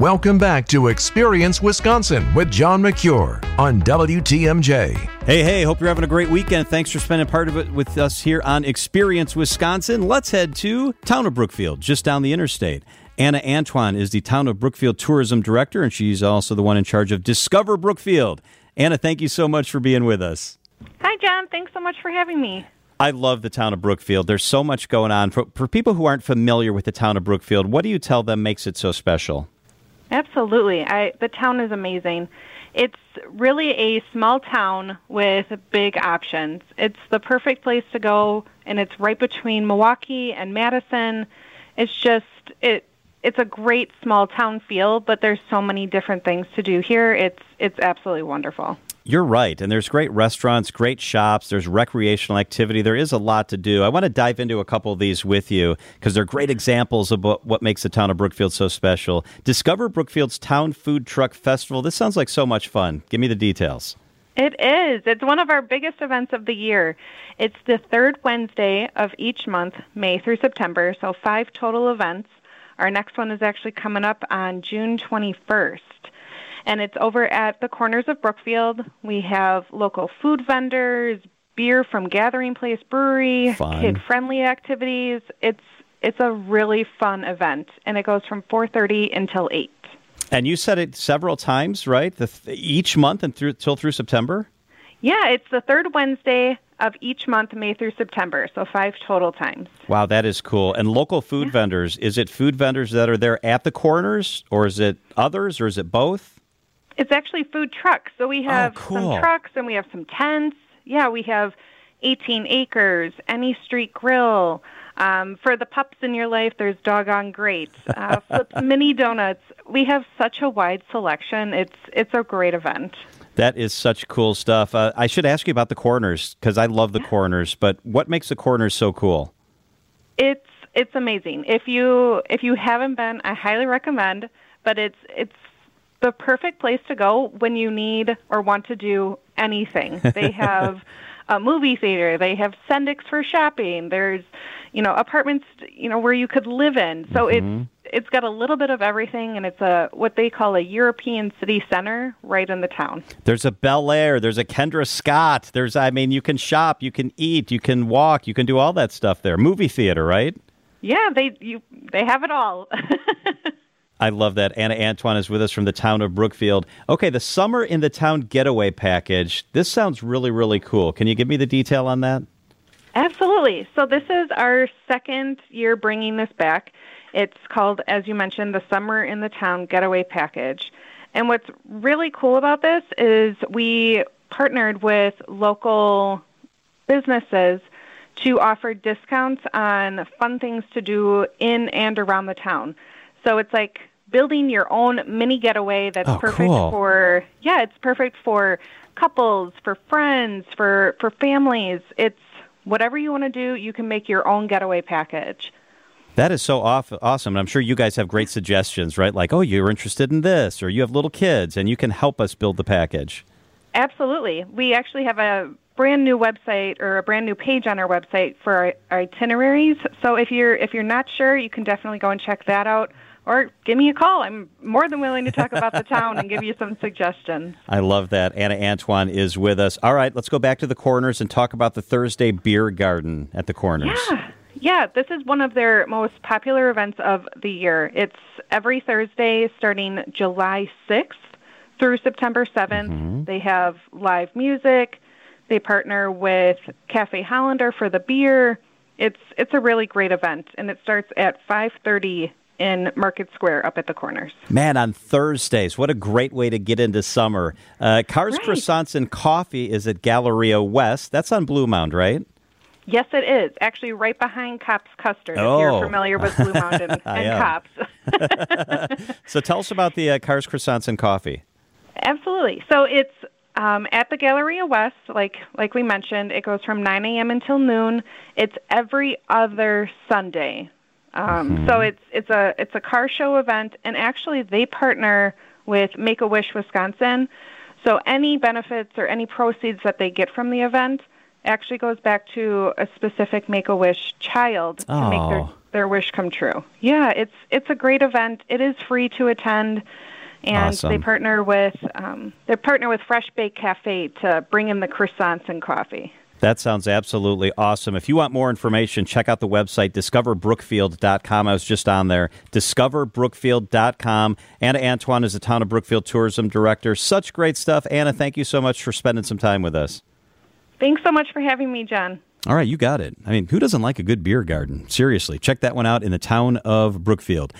Welcome back to Experience Wisconsin with John Mercure on WTMJ. Hey, hey, hope you're having a great weekend. Thanks for spending part of it with us here on Experience Wisconsin. Let's head to town of Brookfield, just down the interstate. Anna Antoine is the town of Brookfield tourism director, and she's also the one in charge of Discover Brookfield. Anna, thank you so much for being with us. Hi, John. Thanks so much for having me. I love the town of Brookfield. There's so much going on. For, for people who aren't familiar with the town of Brookfield, what do you tell them makes it so special? Absolutely. I, the town is amazing. It's really a small town with big options. It's the perfect place to go, and it's right between Milwaukee and Madison. It's just it it's a great small town feel, but there's so many different things to do here. It's it's absolutely wonderful. You're right. And there's great restaurants, great shops, there's recreational activity. There is a lot to do. I want to dive into a couple of these with you because they're great examples of what, makes the town of Brookfield so special. Discover Brookfield's Town Food Truck Festival. This sounds like so much fun. Give me the details. It is. It's one of our biggest events of the year. It's the third Wednesday of each month, May through September, so five total events. Our next one is actually coming up on June 21st. And it's over at the corners of Brookfield. We have local food vendors, beer from Gathering Place Brewery, kid friendly activities. It's it's a really fun event and it goes from 4:30 until 8. And you said it several times, right? The, each month and through till through September? Yeah, it's the third Wednesday of each month, May through September. So five total times. Wow, that is cool. And local food yeah. vendors, is it food vendors that are there at the corners, or is it others, or is it both? It's actually food trucks. So we oh, have oh, cool. some trucks and we have some tents. Yeah, we have 18 acres, any street grill. Um, for the pups in your life, there's doggone great. Uh, flips mini donuts. We have such a wide selection. It's it's a great event. That is such cool stuff. Uh, I should ask you about the corners because I love the corners. But what makes the corners so cool? It's it's amazing. If you if you haven't been, I highly recommend. But it's it's the perfect place to go when you need or want to do anything. They have a movie theater. They have Sendik's for shopping. There's, you know, apartments, you know, where you could live in. So mm-hmm. it's it's got a little bit of everything, and it's a what they call a European city center right in the town. There's a Bel Air. There's a Kendra Scott. There's, I mean, you can shop, you can eat, you can walk, you can do all that stuff there. Movie theater, right? Yeah, they you they have it all. I love that. Anna Antoine is with us from the town of Brookfield. Okay, the Summer in the Town Getaway Package. This sounds really, really cool. Can you give me the detail on that? Absolutely. So, this is our second year bringing this back. It's called, as you mentioned, the Summer in the Town Getaway Package. And what's really cool about this is we partnered with local businesses to offer discounts on fun things to do in and around the town. So it's like building your own mini getaway that's oh, perfect cool. for yeah, it's perfect for couples, for friends, for for families. It's whatever you want to do, you can make your own getaway package. That is so off, awesome. I'm sure you guys have great suggestions, right? Like, oh, you're interested in this, or you have little kids, and you can help us build the package. Absolutely. We actually have a brand new website or a brand new page on our website for our, our itineraries. So if you're if you're not sure, you can definitely go and check that out or give me a call. I'm more than willing to talk about the town and give you some suggestions. I love that. Anna Antoine is with us. All right, let's go back to the corners and talk about the Thursday beer garden at the corners. Yeah. Yeah, this is one of their most popular events of the year. It's every Thursday starting July 6th through September 7th. Mm-hmm. They have live music. They partner with Cafe Hollander for the beer. It's it's a really great event and it starts at 5:30 in Market Square up at the corners. Man, on Thursdays, what a great way to get into summer. Uh, Cars, right. Croissants, and Coffee is at Galleria West. That's on Bluemound, right? Yes, it is. Actually, right behind Kopp's Custard, oh. if you're oh. familiar with Bluemound and, and Kopp's. so tell us about the uh, Cars, Croissants, and Coffee. Absolutely. So it's um, at the Galleria West, like like we mentioned, it goes from 9 a.m. until noon. It's every other Sunday. Um, mm-hmm. So it's it's a it's a car show event, and actually they partner with Make a Wish Wisconsin. So any benefits or any proceeds that they get from the event actually goes back to a specific Make a Wish child to oh. make their their wish come true. Yeah, it's it's a great event. It is free to attend, and awesome. they partner with um, they partner with Fresh Bake Cafe to bring in the croissants and coffee. That sounds absolutely awesome. If you want more information, check out the website, discoverbrookfield.com. I was just on there, discoverbrookfield.com. Anna Antoine is the Town of Brookfield Tourism Director. Such great stuff. Anna, thank you so much for spending some time with us. Thanks so much for having me, John. All right, you got it. I mean, who doesn't like a good beer garden? Seriously, check that one out in the town of Brookfield.